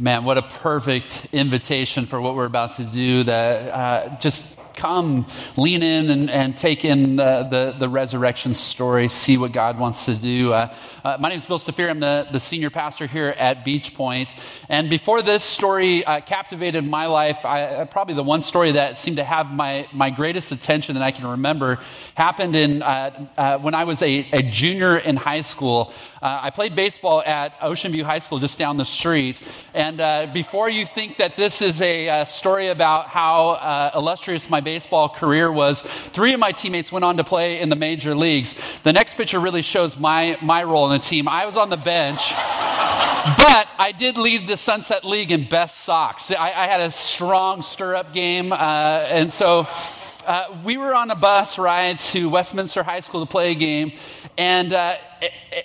Man, what a perfect invitation for what we're about to do. That uh, just come, lean in, and, and take in the, the, the, resurrection story, see what God wants to do. Uh, uh, my name is Bill Stafir. I'm the, the senior pastor here at Beach Point. And before this story uh, captivated my life, I, uh, probably the one story that seemed to have my, my greatest attention that I can remember happened in, uh, uh, when I was a, a, junior in high school. I played baseball at Ocean View High School just down the street. And before you think that this is a story about how illustrious my baseball career was. Three of my teammates went on to play in the major leagues. The next picture really shows my, my role in the team. I was on the bench, but I did lead the Sunset League in best socks. I, I had a strong stirrup game, uh, and so. Uh, we were on a bus ride to Westminster High School to play a game, and uh,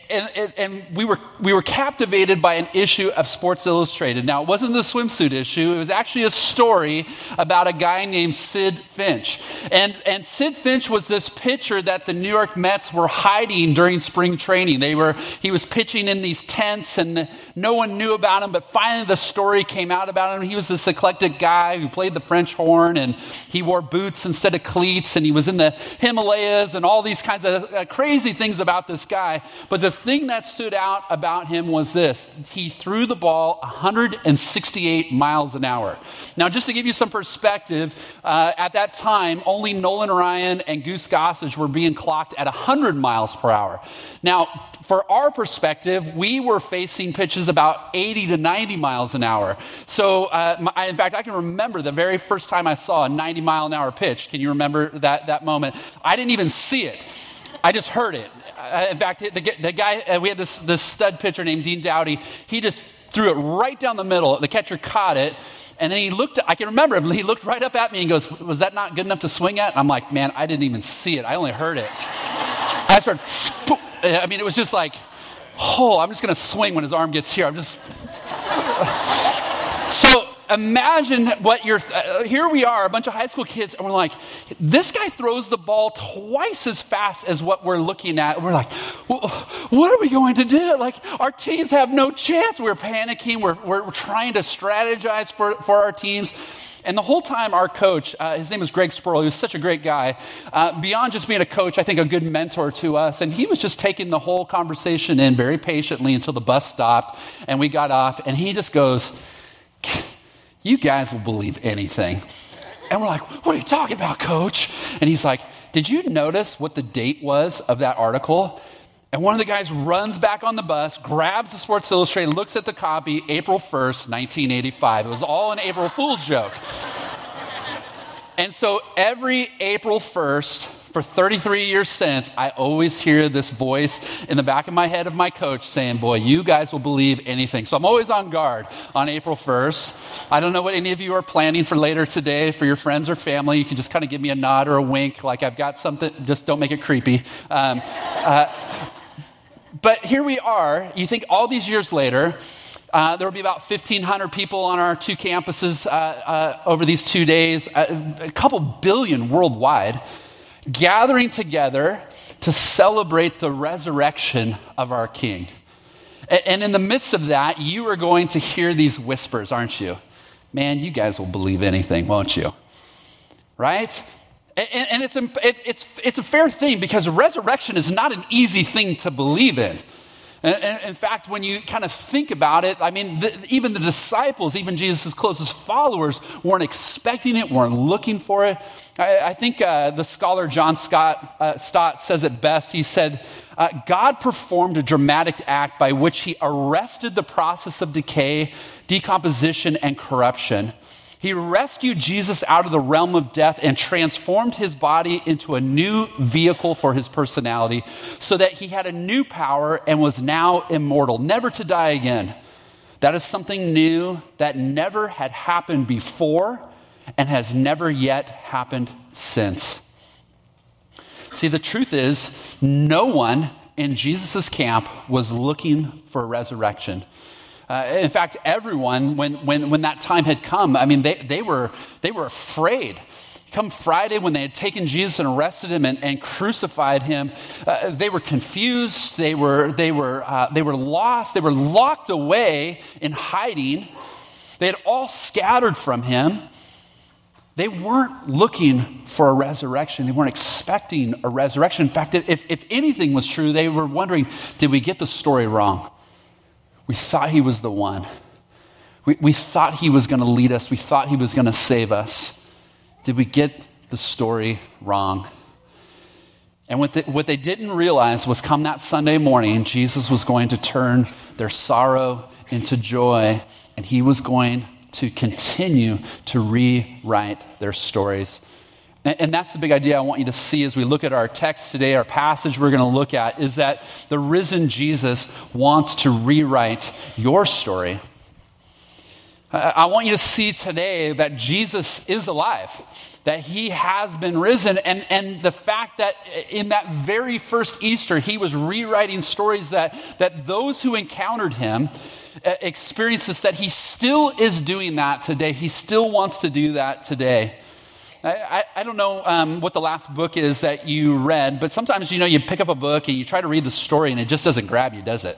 and, and, we, were, we were captivated by an issue of Sports Illustrated. Now, it wasn't the swimsuit issue, it was actually a story about a guy named Sidd Finch. And, and Sidd Finch was this pitcher that the New York Mets were hiding during spring training. They were, he was pitching in these tents, and no one knew about him, but finally the story came out about him. He was this eclectic guy who played the French horn, and he wore boots instead of cleats, and he was in the Himalayas, and all these kinds of uh, crazy things about this guy. But the thing that stood out about him was this he threw the ball 168 miles an hour. Now, just to give you some perspective, uh, at that time, only Nolan Ryan and Goose Gossage were being clocked at 100 miles per hour. Now, for our perspective, we were facing pitches about 80 to 90 miles an hour. So, uh, my, in fact, I can remember the very first time I saw a 90 mile an hour pitch. Can you remember that, that moment? I didn't even see it. I just heard it. Uh, in fact, the, the guy, uh, we had this, this stud pitcher named Dean Dowdy. He just threw it right down the middle. The catcher caught it. And then he looked, I can remember him, he looked right up at me and goes, Was that not good enough to swing at? And I'm like, Man, I didn't even see it. I only heard it. I started, I mean, it was just like, Oh, I'm just going to swing when his arm gets here. I'm just. so imagine what you're. Uh, here we are, a bunch of high school kids, and we're like, this guy throws the ball twice as fast as what we're looking at. We're like, what are we going to do? Like, our teams have no chance. We're panicking. We're, we're, trying to strategize for, for our teams. And the whole time, our coach, uh, his name is Greg Spurl, he was such a great guy. Uh, beyond just being a coach, I think a good mentor to us. And he was just taking the whole conversation in very patiently until the bus stopped and we got off. And he just goes, you guys will believe anything. And we're like, What are you talking about, coach? And he's like, Did you notice what the date was of that article? And one of the guys runs back on the bus, grabs the Sports Illustrated, looks at the copy, April 1st, 1985. It was all an April Fool's joke. and so every April 1st, for 33 years since, I always hear this voice in the back of my head of my coach saying, Boy, you guys will believe anything. So I'm always on guard on April 1st. I don't know what any of you are planning for later today for your friends or family. You can just kind of give me a nod or a wink, like I've got something, just don't make it creepy. Um, uh, but here we are. You think all these years later, uh, there will be about 1,500 people on our two campuses uh, uh, over these two days, uh, a couple billion worldwide gathering together to celebrate the resurrection of our King. And in the midst of that, you are going to hear these whispers, aren't you? Man, you guys will believe anything, won't you? Right? And, it's, it's, it's a fair thing because resurrection is not an easy thing to believe in. In fact, when you kind of think about it, I mean, the, even the disciples, even Jesus' closest followers, weren't expecting it, weren't looking for it. I, I think uh, the scholar John Scott, uh, Stott says it best. He said, uh, God performed a dramatic act by which he arrested the process of decay, decomposition, and corruption. He rescued Jesus out of the realm of death and transformed his body into a new vehicle for his personality so that he had a new power and was now immortal, never to die again. That is something new that never had happened before and has never yet happened since. See, the truth is, no one in Jesus' camp was looking for a resurrection. Uh, in fact, everyone, when, when, when that time had come, I mean, they, they, were, they were afraid. Come Friday, when they had taken Jesus and arrested him and, and crucified him, uh, they were confused. They were, they, were, uh, they were lost. They were locked away in hiding. They had all scattered from him. They weren't looking for a resurrection. They weren't expecting a resurrection. In fact, if, if anything was true, they were wondering did we get the story wrong? We thought he was the one. We, we thought he was going to lead us. We thought he was going to save us. Did we get the story wrong? And what, what they didn't realize was come that Sunday morning, Jesus was going to turn their sorrow into joy, and he was going to continue to rewrite their stories. And, that's the big idea I want you to see as we look at our text today, our passage we're going to look at, is that the risen Jesus wants to rewrite your story. I want you to see today that Jesus is alive, that he has been risen, and, and the fact that in that very first Easter, he was rewriting stories that, that those who encountered him uh, experiences that he still is doing that today. He still wants to do that today. I, I, don't know um, what the last book is that you read, but sometimes, you know, you pick up a book and you try to read the story and it just doesn't grab you, does it?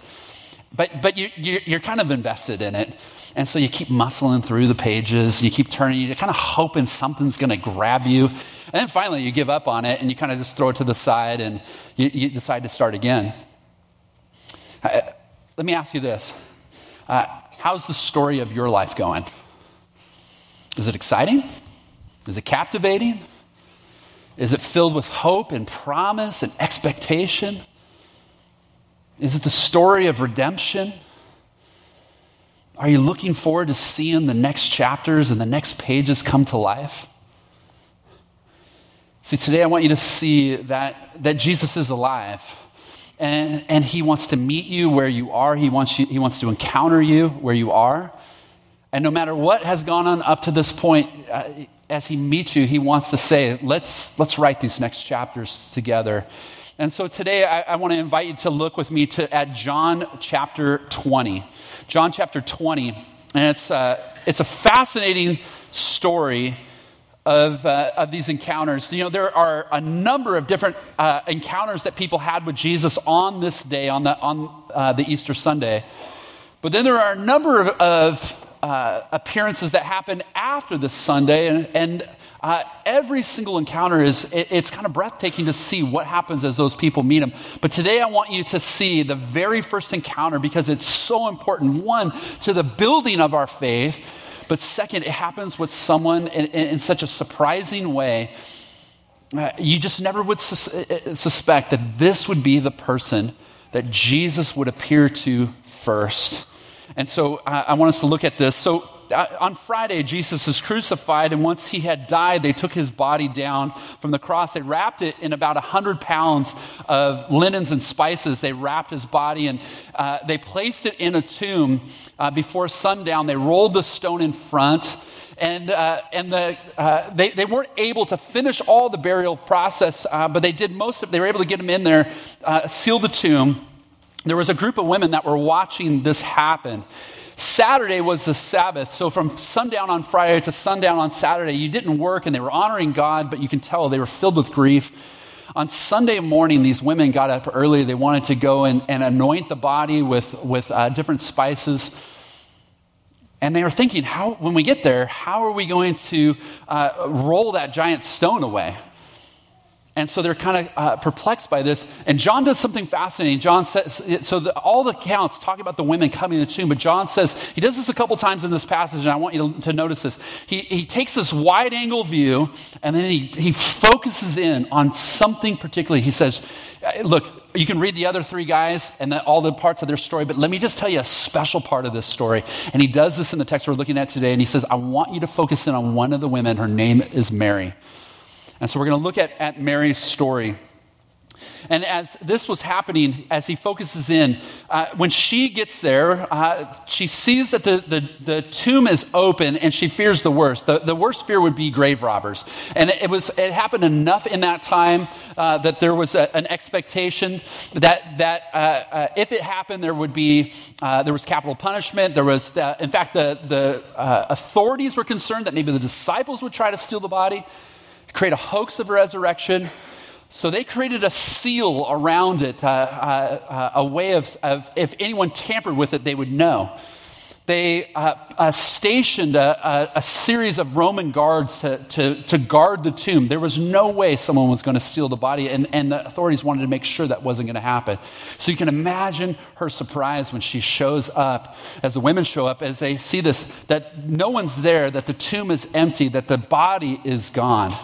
But, but you, you're kind of invested in it. And so you keep muscling through the pages, you keep turning, you're kind of hoping something's going to grab you. And then finally you give up on it and you kind of just throw it to the side and you, you decide to start again. Uh, let me ask you this uh, How's the story of your life going? Is it exciting? Is it captivating? Is it filled with hope and promise and expectation? Is it the story of redemption? Are you looking forward to seeing the next chapters and the next pages come to life? See, today I want you to see that, that Jesus is alive. And, and he wants to meet you where you are. He wants, you, he wants to encounter you where you are. And no matter what has gone on up to this point, uh, as he meets you, he wants to say, let's, let's write these next chapters together. And so today I, I want to invite you to look with me to, at John chapter 20. John chapter 20. And it's, uh, it's a fascinating story of, uh, of these encounters. You know, there are a number of different uh, encounters that people had with Jesus on this day, on the, on, uh, the Easter Sunday. But then there are a number of, of uh, appearances that happen after this Sunday, and, and uh, every single encounter is, it, it's kind of breathtaking to see what happens as those people meet him. But today I want you to see the very first encounter because it's so important. One, to the building of our faith, but second, it happens with someone in, in, in such a surprising way. Uh, you just never would sus- uh, uh, suspect that this would be the person that Jesus would appear to first. And so uh, I want us to look at this. So uh, on Friday, Jesus is crucified, and once he had died, they took his body down from the cross. They wrapped it in about 100 pounds of linens and spices. They wrapped his body and uh, they placed it in a tomb uh, before sundown. They rolled the stone in front. And, uh, and the, uh, they, they weren't able to finish all the burial process, uh, but they did most of it. They were able to get him in there, seal the tomb. There was a group of women that were watching this happen. Saturday was the Sabbath. So from sundown on Friday to sundown on Saturday, you didn't work and they were honoring God, but you can tell they were filled with grief. On Sunday morning, these women got up early. They wanted to go and, and anoint the body with, with uh, different spices. And they were thinking, how, when we get there, how are we going to uh, roll that giant stone away? And so they're kind of uh, perplexed by this. And John does something fascinating. John says, so the, all the accounts talk about the women coming to the tomb, but John says, he does this a couple times in this passage, and I want you to, to notice this. He, he takes this wide angle view, and then he, he focuses in on something particularly. He says, look, you can read the other three guys and the, all the parts of their story, but let me just tell you a special part of this story. And he does this in the text we're looking at today, and he says, I want you to focus in on one of the women. Her name is Mary. And so we're going to look at, at Mary's story. And as this was happening, as he focuses in, uh, when she gets there, uh, she sees that the, the, the, tomb is open and she fears the worst. The, the worst fear would be grave robbers. And it, was, it happened enough in that time uh, that there was a, an expectation that, that uh, uh, if it happened, there would be, uh, there was capital punishment. There was, in fact, the, the authorities were concerned that maybe the disciples would try to steal the body create a hoax of resurrection. So they created a seal around it, uh, uh, a way of, of, if anyone tampered with it, they would know. they uh, uh, stationed a, a, a, series of Roman guards to, to, to, guard the tomb. There was no way someone was going to steal the body, and, and the authorities wanted to make sure that wasn't going to happen. So you can imagine her surprise when she shows up, as the women show up, as they see this that no one's there, that the tomb is empty, that the body is gone.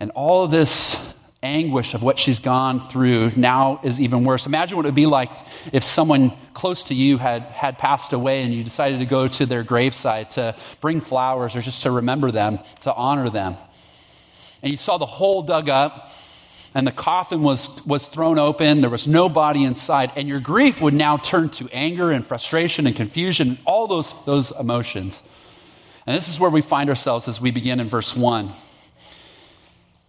And all of this anguish of what she's gone through now is even worse. Imagine what it would be like if someone close to you had, had passed away and you decided to go to their gravesite to bring flowers or just to remember them, to honor them. And you saw the hole dug up and the coffin was, was thrown open, there was no body inside, and your grief would now turn to anger and frustration and confusion, all those, those emotions. And this is where we find ourselves as we begin in verse 1.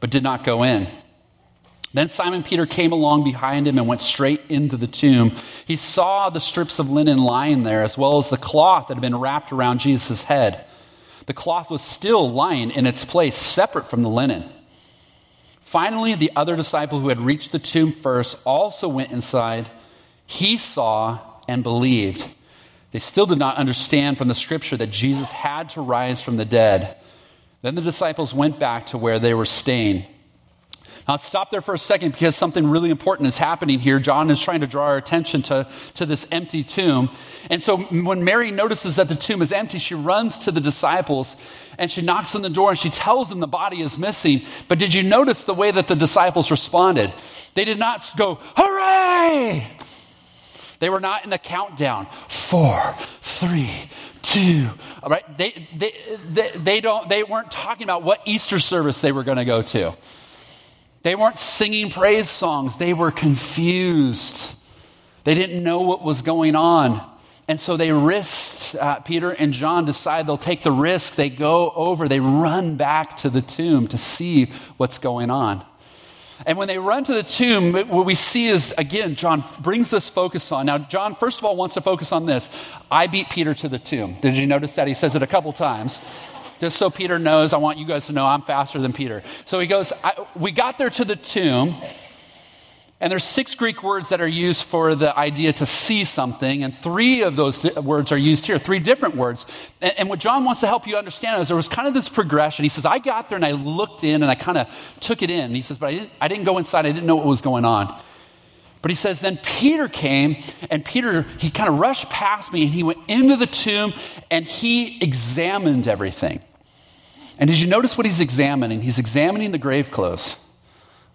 but did not go in. Then Simon Peter came along behind him and went straight into the tomb. He saw the strips of linen lying there, as well as the cloth that had been wrapped around Jesus' head. The cloth was still lying in its place, separate from the linen. Finally, the other disciple who had reached the tomb first also went inside. He saw and believed. They still did not understand from the scripture that Jesus had to rise from the dead. Then the disciples went back to where they were staying. Now, stop there for a second because something really important is happening here. John is trying to draw our attention to, to this empty tomb. And so, when Mary notices that the tomb is empty, she runs to the disciples and she knocks on the door and she tells them the body is missing. But did you notice the way that the disciples responded? They did not go, Hooray! They were not in the countdown. Four, three, two. All right? They, they, they, they, don't, they weren't talking about what Easter service they were going to go to. They weren't singing praise songs. They were confused. They didn't know what was going on. And so they risked, uh, Peter and John decide they'll take the risk. They go over, they run back to the tomb to see what's going on. And when they run to the tomb, what we see is, again, John brings this focus on. Now, John, first of all, wants to focus on this. I beat Peter to the tomb. Did you notice that? He says it a couple times. Just so Peter knows, I want you guys to know I'm faster than Peter. So he goes, We got there to the tomb. And there's six Greek words that are used for the idea to see something, and three of those words are used here, three different words. And, and, what John wants to help you understand is there was kind of this progression. He says, I got there and I looked in and I kind of took it in. He says, but I didn't, I didn't go inside, I didn't know what was going on. But he says, then Peter came, and Peter, he kind of rushed past me, and he went into the tomb and he examined everything. And did you notice what he's examining? He's examining the grave clothes.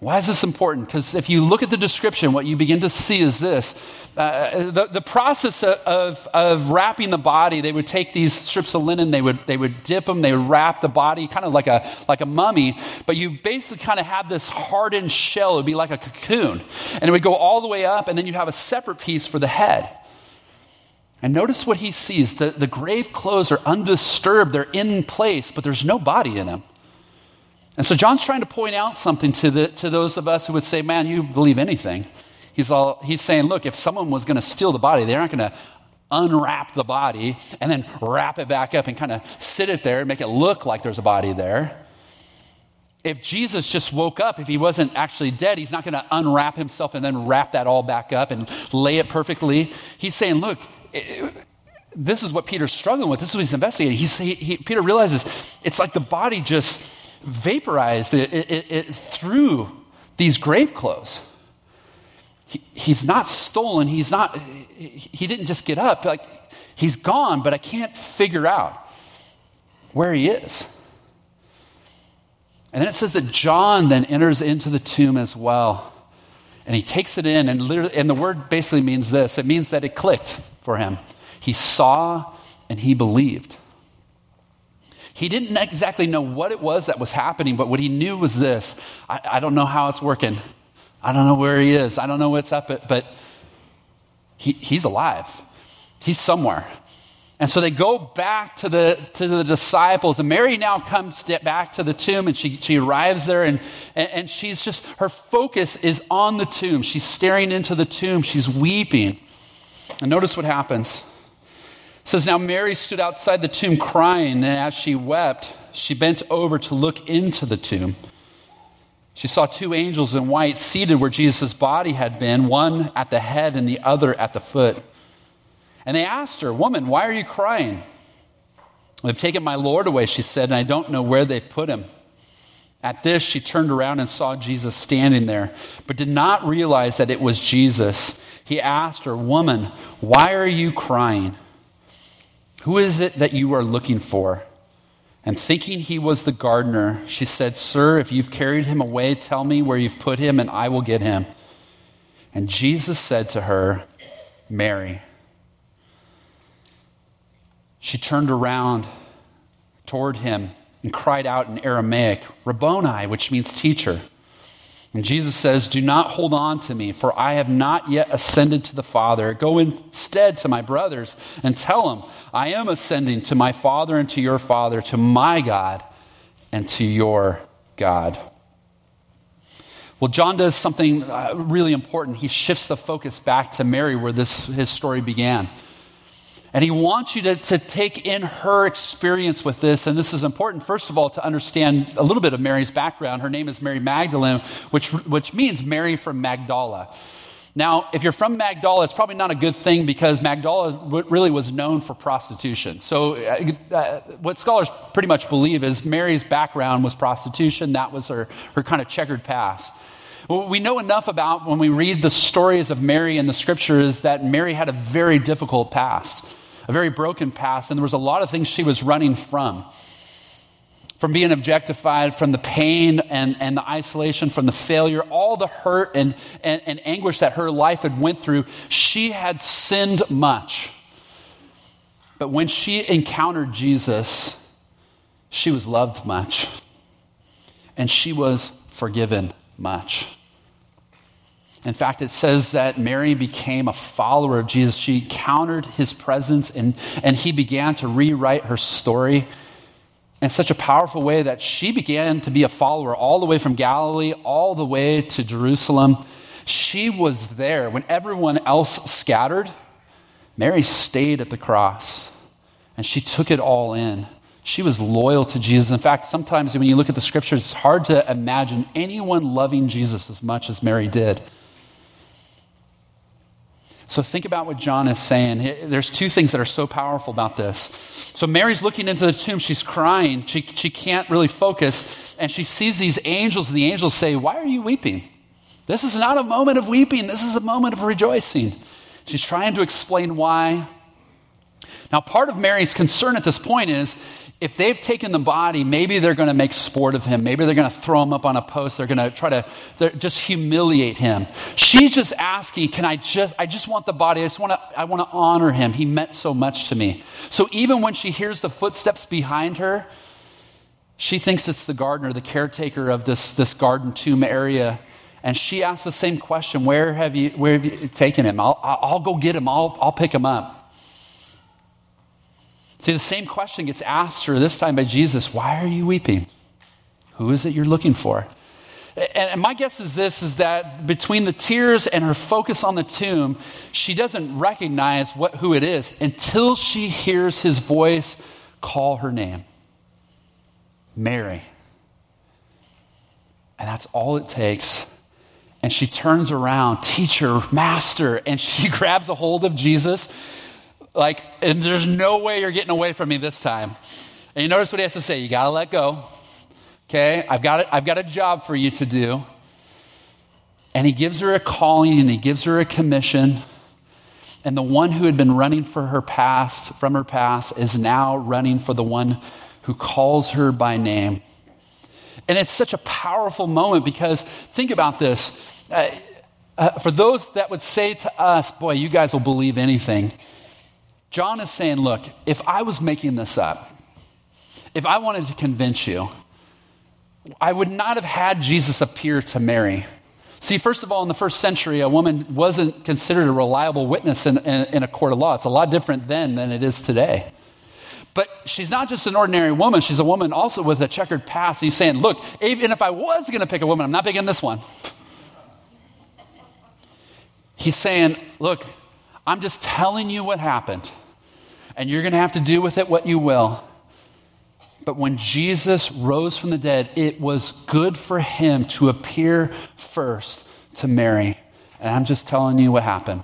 Why is this important? Because if you look at the description, what you begin to see is this. Uh, the, the process of, of wrapping the body, they would take these strips of linen, they would, they would dip them, they would wrap the body kind of like a, like a mummy, but you basically kind of have this hardened shell. It would be like a cocoon. And it would go all the way up, and then you have a separate piece for the head. And notice what he sees. The, the grave clothes are undisturbed, they're in place, but there's no body in them. And so John's trying to point out something to, the, to those of us who would say, man, you believe anything. He's, all, he's saying, look, if someone was going to steal the body, they're not going to unwrap the body and then wrap it back up and kind of sit it there and make it look like there's a body there. If Jesus just woke up, if he wasn't actually dead, he's not going to unwrap himself and then wrap that all back up and lay it perfectly. He's saying, look, it, this is what Peter's struggling with. This is what he's investigating. He's, he, he, Peter realizes it's like the body just vaporized it, it, it, through these grave clothes. He, he's not stolen. He's not, he didn't just get up. Like, he's gone, but I can't figure out where he is. And then it says that John then enters into the tomb as well. And he takes it in, and, literally, and the word basically means this it means that it clicked for him. He saw and he believed. He didn't exactly know what it was that was happening, but what he knew was this I, I don't know how it's working. I don't know where he is. I don't know what's up, but he, he's alive. He's somewhere. And so they go back to the, to the disciples, and Mary now comes back to the tomb, and she, she arrives there, and, and she's just, her focus is on the tomb. She's staring into the tomb, she's weeping. And notice what happens. Says, Now Mary stood outside the tomb crying, and as she wept, she bent over to look into the tomb. She saw two angels in white seated where Jesus' body had been, one at the head and the other at the foot. And they asked her, Woman, why are you crying? They've taken my Lord away, she said, and I don't know where they've put him. At this, she turned around and saw Jesus standing there, but did not realize that it was Jesus. He asked her, Woman, why are you crying? Who is it that you are looking for? And thinking he was the gardener, she said, Sir, if you've carried him away, tell me where you've put him, and I will get him. And Jesus said to her, Mary. She turned around toward him and cried out in Aramaic, Rabboni, which means teacher. And Jesus says, Do not hold on to me, for I have not yet ascended to the Father. Go instead to my brothers and tell them, I am ascending to my Father and to your Father, to my God and to your God. Well, John does something uh, really important. He shifts the focus back to Mary, where this, his story began. And he wants you to, to take in her experience with this. And this is important, first of all, to understand a little bit of Mary's background. Her name is Mary Magdalene, which, which means Mary from Magdala. Now, if you're from Magdala, it's probably not a good thing because Magdala really was known for prostitution. So, uh, uh, what scholars pretty much believe is Mary's background was prostitution. That was her, her kind of checkered past. We know enough about when we read the stories of Mary in the scriptures that Mary had a very difficult past a very broken past, and there was a lot of things she was running from. From being objectified, from the pain and, and the isolation, from the failure, all the hurt and, and, and anguish that her life had went through, she had sinned much. But when she encountered Jesus, she was loved much. And she was forgiven much. In fact, it says that Mary became a follower of Jesus. She encountered his presence and, and he began to rewrite her story in such a powerful way that she began to be a follower all the way from Galilee, all the way to Jerusalem. She was there when everyone else scattered. Mary stayed at the cross and she took it all in. She was loyal to Jesus. In fact, sometimes when you look at the scriptures, it's hard to imagine anyone loving Jesus as much as Mary did. So think about what John is saying. There's two things that are so powerful about this. So Mary's looking into the tomb. She's crying. She, she can't really focus. And she sees these angels, and the angels say, Why are you weeping? This is not a moment of weeping. This is a moment of rejoicing. She's trying to explain why. Now, part of Mary's concern at this point is if they've taken the body, maybe they're going to make sport of him. Maybe they're going to throw him up on a post. They're going to try to just humiliate him. She's just asking, can I just, I just want the body. I just want to, I want to honor him. He meant so much to me. So even when she hears the footsteps behind her, she thinks it's the gardener, the caretaker of this, this garden tomb area. And she asks the same question, where have you, where have you taken him? I'll, I'll go get him. I'll, I'll pick him up. See, the same question gets asked her this time by Jesus Why are you weeping? Who is it you're looking for? And my guess is this is that between the tears and her focus on the tomb, she doesn't recognize what, who it is until she hears his voice call her name Mary. And that's all it takes. And she turns around, teacher, master, and she grabs a hold of Jesus like, and there's no way you're getting away from me this time. And you notice what he has to say you got to let go. Okay, I've got, it, I've got a job for you to do. And he gives her a calling and he gives her a commission. And the one who had been running for her past, from her past, is now running for the one who calls her by name. And it's such a powerful moment because think about this. Uh, uh, for those that would say to us, boy, you guys will believe anything. John is saying, look, if I was making this up, if I wanted to convince you, I would not have had Jesus appear to Mary. See, first of all, in the first century, a woman wasn't considered a reliable witness in, in, in, a court of law. It's a lot different then than it is today. But she's not just an ordinary woman, she's a woman also with a checkered past. He's saying, Look, even if I was going to pick a woman, I'm not picking this one. He's saying, Look, I'm just telling you what happened, and you're going to have to do with it what you will. But when Jesus rose from the dead, it was good for him to appear first to Mary. And I'm just telling you what happened.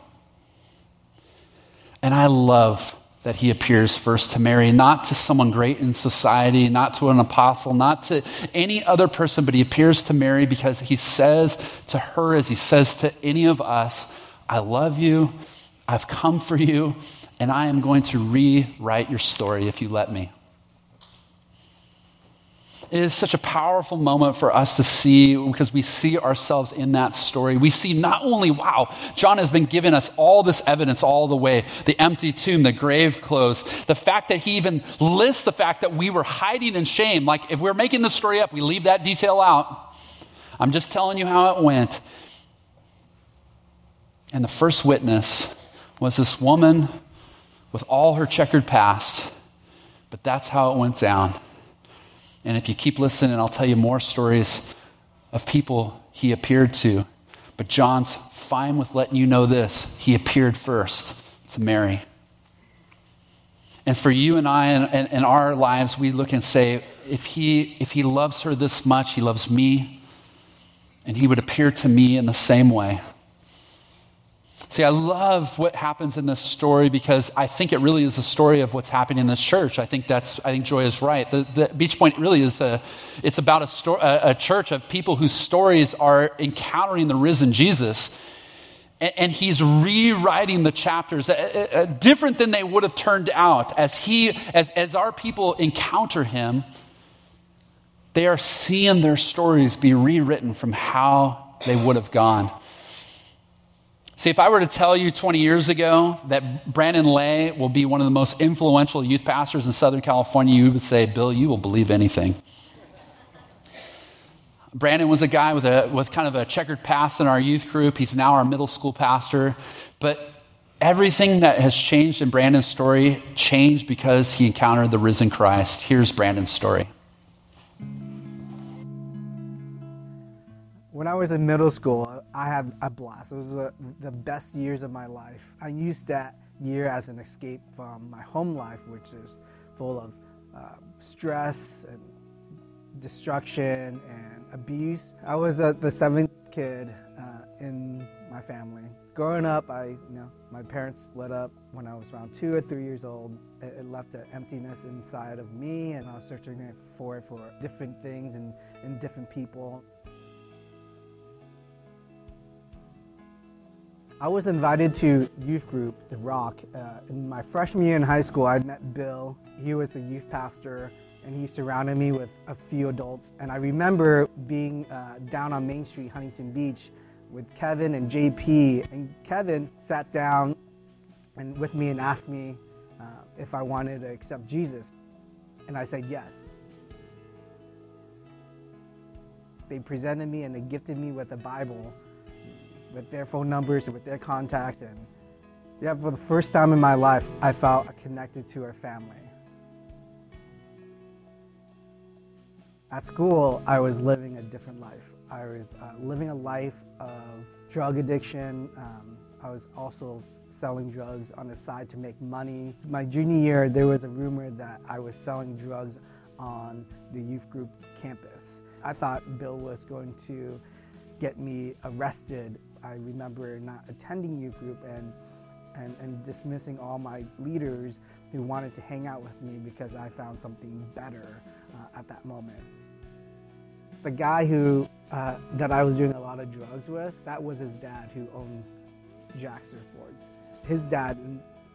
And I love that he appears first to Mary, not to someone great in society, not to an apostle, not to any other person, but he appears to Mary because he says to her, as he says to any of us, I love you, I've come for you, and I am going to rewrite your story if you let me. It is such a powerful moment for us to see because we see ourselves in that story. We see not only, wow, John has been giving us all this evidence all the way the empty tomb, the grave clothes, the fact that he even lists the fact that we were hiding in shame. Like, if we're making the story up, we leave that detail out. I'm just telling you how it went. And the first witness was this woman with all her checkered past, but that's how it went down. And if you keep listening, I'll tell you more stories of people he appeared to. But John's fine with letting you know this. He appeared first to Mary. And for you and I and, in our lives, we look and say, if he, if he loves her this much, he loves me, and he would appear to me in the same way. See, I love what happens in this story because I think it really is a story of what's happening in this church. I think that's, I think Joy is right. The, the Beach Point really is a, it's about a, sto- a, a church of people whose stories are encountering the risen Jesus. And, and he's rewriting the chapters uh, uh, different than they would have turned out. As he, as, as our people encounter him, they are seeing their stories be rewritten from how they would have gone. See, if I were to tell you 20 years ago that Brandon Lay will be one of the most influential youth pastors in Southern California, you would say, Bill, you will believe anything. Brandon was a guy with, a, with kind of a checkered past in our youth group. He's now our middle school pastor. But everything that has changed in Brandon's story changed because he encountered the risen Christ. Here's Brandon's story. When I was in middle school, I had a blast. It was a, the best years of my life. I used that year as an escape from my home life, which is full of uh, stress and destruction and abuse. I was uh, the seventh kid uh, in my family. Growing up, I, you know, my parents split up when I was around two or three years old. It, it left an emptiness inside of me, and I was searching for it for different things and, and different people. I was invited to youth group, The Rock. Uh, in my freshman year in high school, I met Bill. He was the youth pastor, and he surrounded me with a few adults. And I remember being uh, down on Main Street, Huntington Beach, with Kevin and JP. And Kevin sat down and with me and asked me uh, if I wanted to accept Jesus. And I said yes. They presented me and they gifted me with a Bible with their phone numbers and with their contacts. And yeah, for the first time in my life, I felt connected to our family. At school, I was living a different life. I was uh, living a life of drug addiction. Um, I was also selling drugs on the side to make money. My junior year, there was a rumor that I was selling drugs on the youth group campus. I thought Bill was going to get me arrested I remember not attending youth group and, and, and dismissing all my leaders who wanted to hang out with me because I found something better uh, at that moment. The guy who uh, that I was doing a lot of drugs with, that was his dad who owned Jack Surfboards. His dad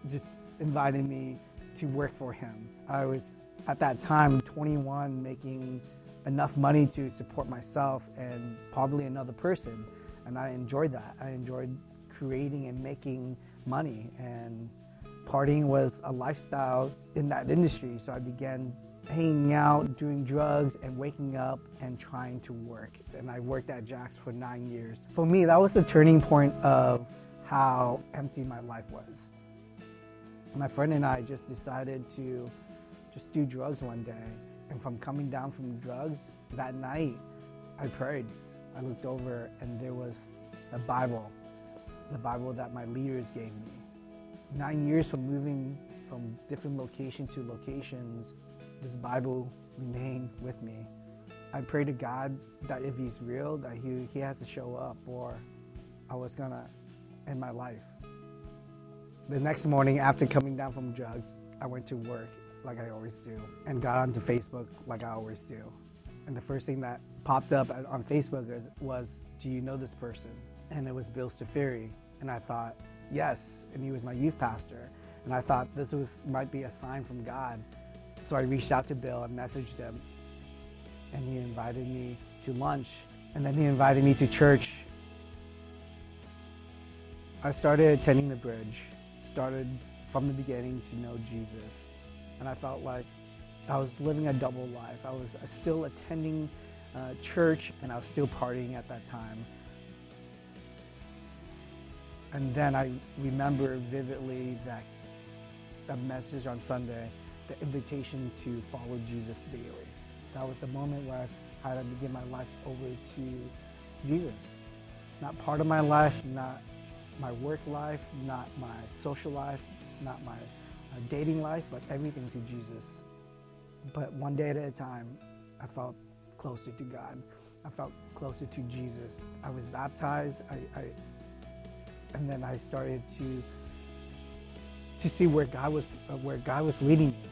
just invited me to work for him. I was at that time 21 making enough money to support myself and probably another person and I enjoyed that. I enjoyed creating and making money, and partying was a lifestyle in that industry. So I began hanging out, doing drugs, and waking up and trying to work. And I worked at Jack's for nine years. For me, that was the turning point of how empty my life was. My friend and I just decided to just do drugs one day. And from coming down from drugs that night, I prayed. I looked over and there was a Bible, the Bible that my leaders gave me. Nine years from moving from different location to locations, this Bible remained with me. I pray to God that if He's real, that He, he has to show up, or I was gonna end my life. The next morning, after coming down from drugs, I went to work like I always do and got onto Facebook like I always do. And the first thing that popped up on Facebook was, Do you know this person? And it was Bill Stafiri. And I thought, Yes. And he was my youth pastor. And I thought this was might be a sign from God. So I reached out to Bill and messaged him. And he invited me to lunch. And then he invited me to church. I started attending the bridge, started from the beginning to know Jesus. And I felt like I was living a double life. I was uh, still attending uh, church and I was still partying at that time. And then I remember vividly that that message on Sunday, the invitation to follow Jesus daily. That was the moment where I had to give my life over to Jesus. Not part of my life, not my work life, not my social life, not my uh, dating life, but everything to Jesus. But one day at a time, I felt closer to God. I felt closer to Jesus. I was baptized. I, I and then I started to to see where God was uh, where God was leading me.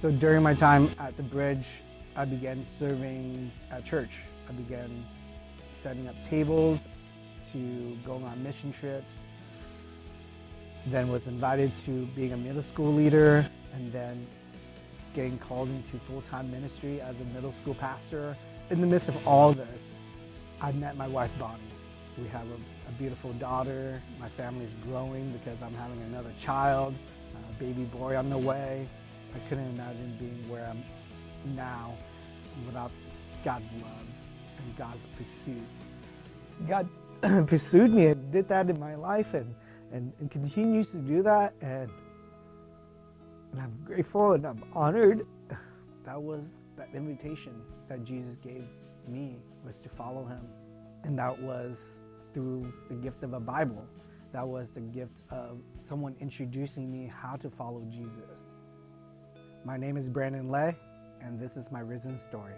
So during my time at the bridge, I began serving at church. I began setting up tables, to going on mission trips. Then was invited to being a middle school leader, and then getting called into full-time ministry as a middle school pastor. In the midst of all this, I met my wife Bonnie. We have a, a beautiful daughter. My family is growing because I'm having another child, a baby boy on the way. I couldn't imagine being where I'm now without God's love and God's pursuit. God pursued me and did that in my life and, and, and continues to do that. And, and I'm grateful and I'm honored. That was that invitation that Jesus gave me was to follow him. And that was through the gift of a Bible. That was the gift of someone introducing me how to follow Jesus. My name is Brandon Lay, and this is my risen story.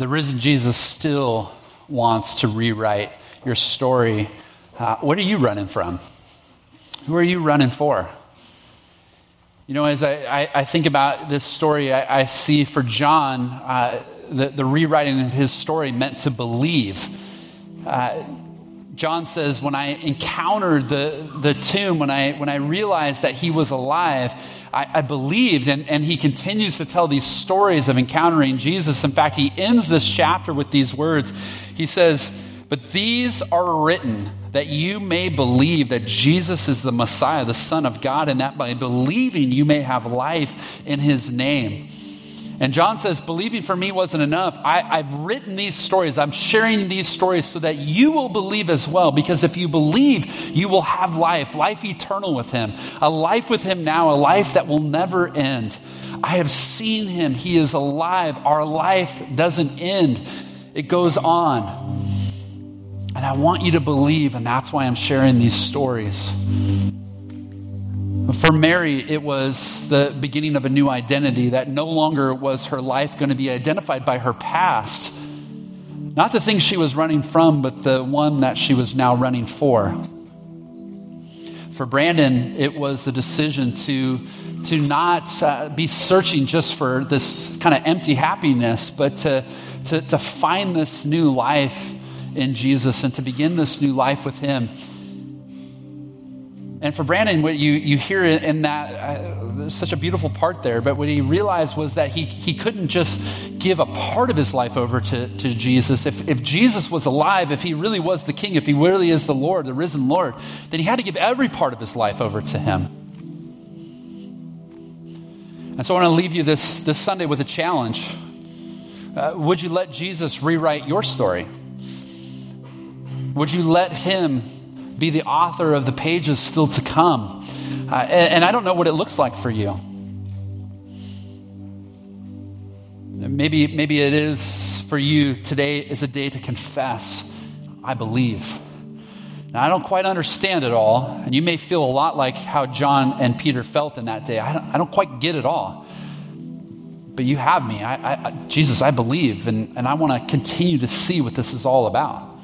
The risen Jesus still wants to rewrite your story. Uh, what are you running from? Who are you running for? You know, as I, I, I think about this story, I, I see for John, uh, the, the, rewriting of his story meant to believe. Uh, John says, when I encountered the, the tomb, when I, when I realized that he was alive, I, I believed. And, and he continues to tell these stories of encountering Jesus. In fact, he ends this chapter with these words. He says, But these are written that you may believe that Jesus is the Messiah, the Son of God, and that by believing you may have life in his name. And John says, believing for me wasn't enough. I, have written these stories. I'm sharing these stories so that you will believe as well. Because if you believe, you will have life, life eternal with him, a life with him now, a life that will never end. I have seen him. He is alive. Our life doesn't end, it goes on. And I want you to believe, and that's why I'm sharing these stories. For Mary, it was the beginning of a new identity that no longer was her life going to be identified by her past. Not the thing she was running from, but the one that she was now running for. For Brandon, it was the decision to, to not uh, be searching just for this kind of empty happiness, but to, to, to find this new life in Jesus and to begin this new life with Him. And for Brandon, what you, you hear in that, uh, there's such a beautiful part there, but what he realized was that he, he couldn't just give a part of his life over to, to Jesus. If, if Jesus was alive, if he really was the king, if he really is the Lord, the risen Lord, then he had to give every part of his life over to him. And so I want to leave you this, this Sunday with a challenge. Uh, would you let Jesus rewrite your story? Would you let him be the author of the pages still to come? Uh, and, and I don't know what it looks like for you. Maybe, maybe it is for you today is a day to confess, I believe. Now, I don't quite understand it all, and you may feel a lot like how John and Peter felt in that day. I don't, I don't quite get it all. But you have me. I, I, Jesus, I believe, and, and I want to continue to see what this is all about.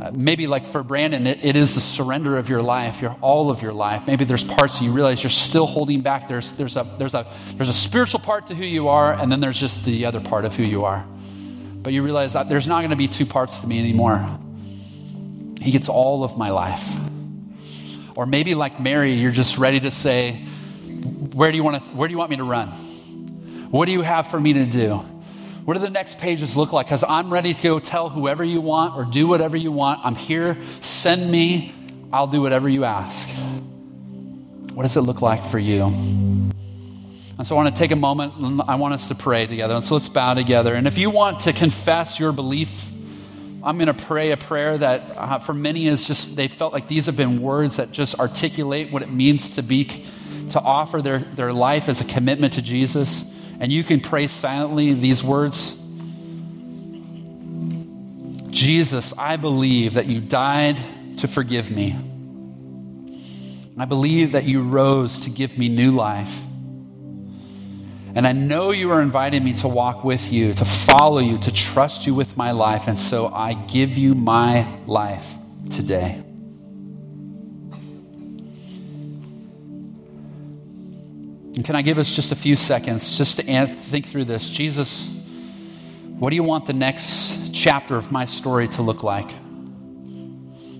Uh, maybe like for Brandon, it, it is the surrender of your life, your all of your life. Maybe there's parts you realize you're still holding back. There's, there's, a, there's, a, there's a spiritual part to who you are, and then there's just the other part of who you are. But you realize that there's not going to be two parts to me anymore. He gets all of my life. Or maybe like Mary, you're just ready to say, where do you want to, where do you want me to run? What do you have for me to do? What do the next pages look like? Because I'm ready to go tell whoever you want or do whatever you want. I'm here. Send me. I'll do whatever you ask. What does it look like for you? And so I want to take a moment and I want us to pray together. And so let's bow together. And if you want to confess your belief, I'm going to pray a prayer that uh, for many is just, they felt like these have been words that just articulate what it means to be, to offer their, their life as a commitment to Jesus and you can pray silently these words Jesus, I believe that you died to forgive me. I believe that you rose to give me new life. And I know you are inviting me to walk with you, to follow you, to trust you with my life. And so I give you my life today. And can I give us just a few seconds just to think through this? Jesus, what do you want the next chapter of my story to look like?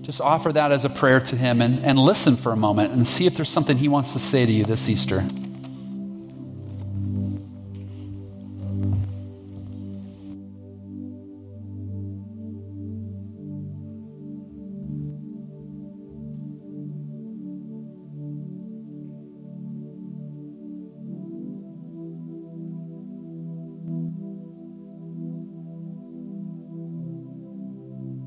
Just offer that as a prayer to Him and, and listen for a moment and see if there's something He wants to say to you this Easter.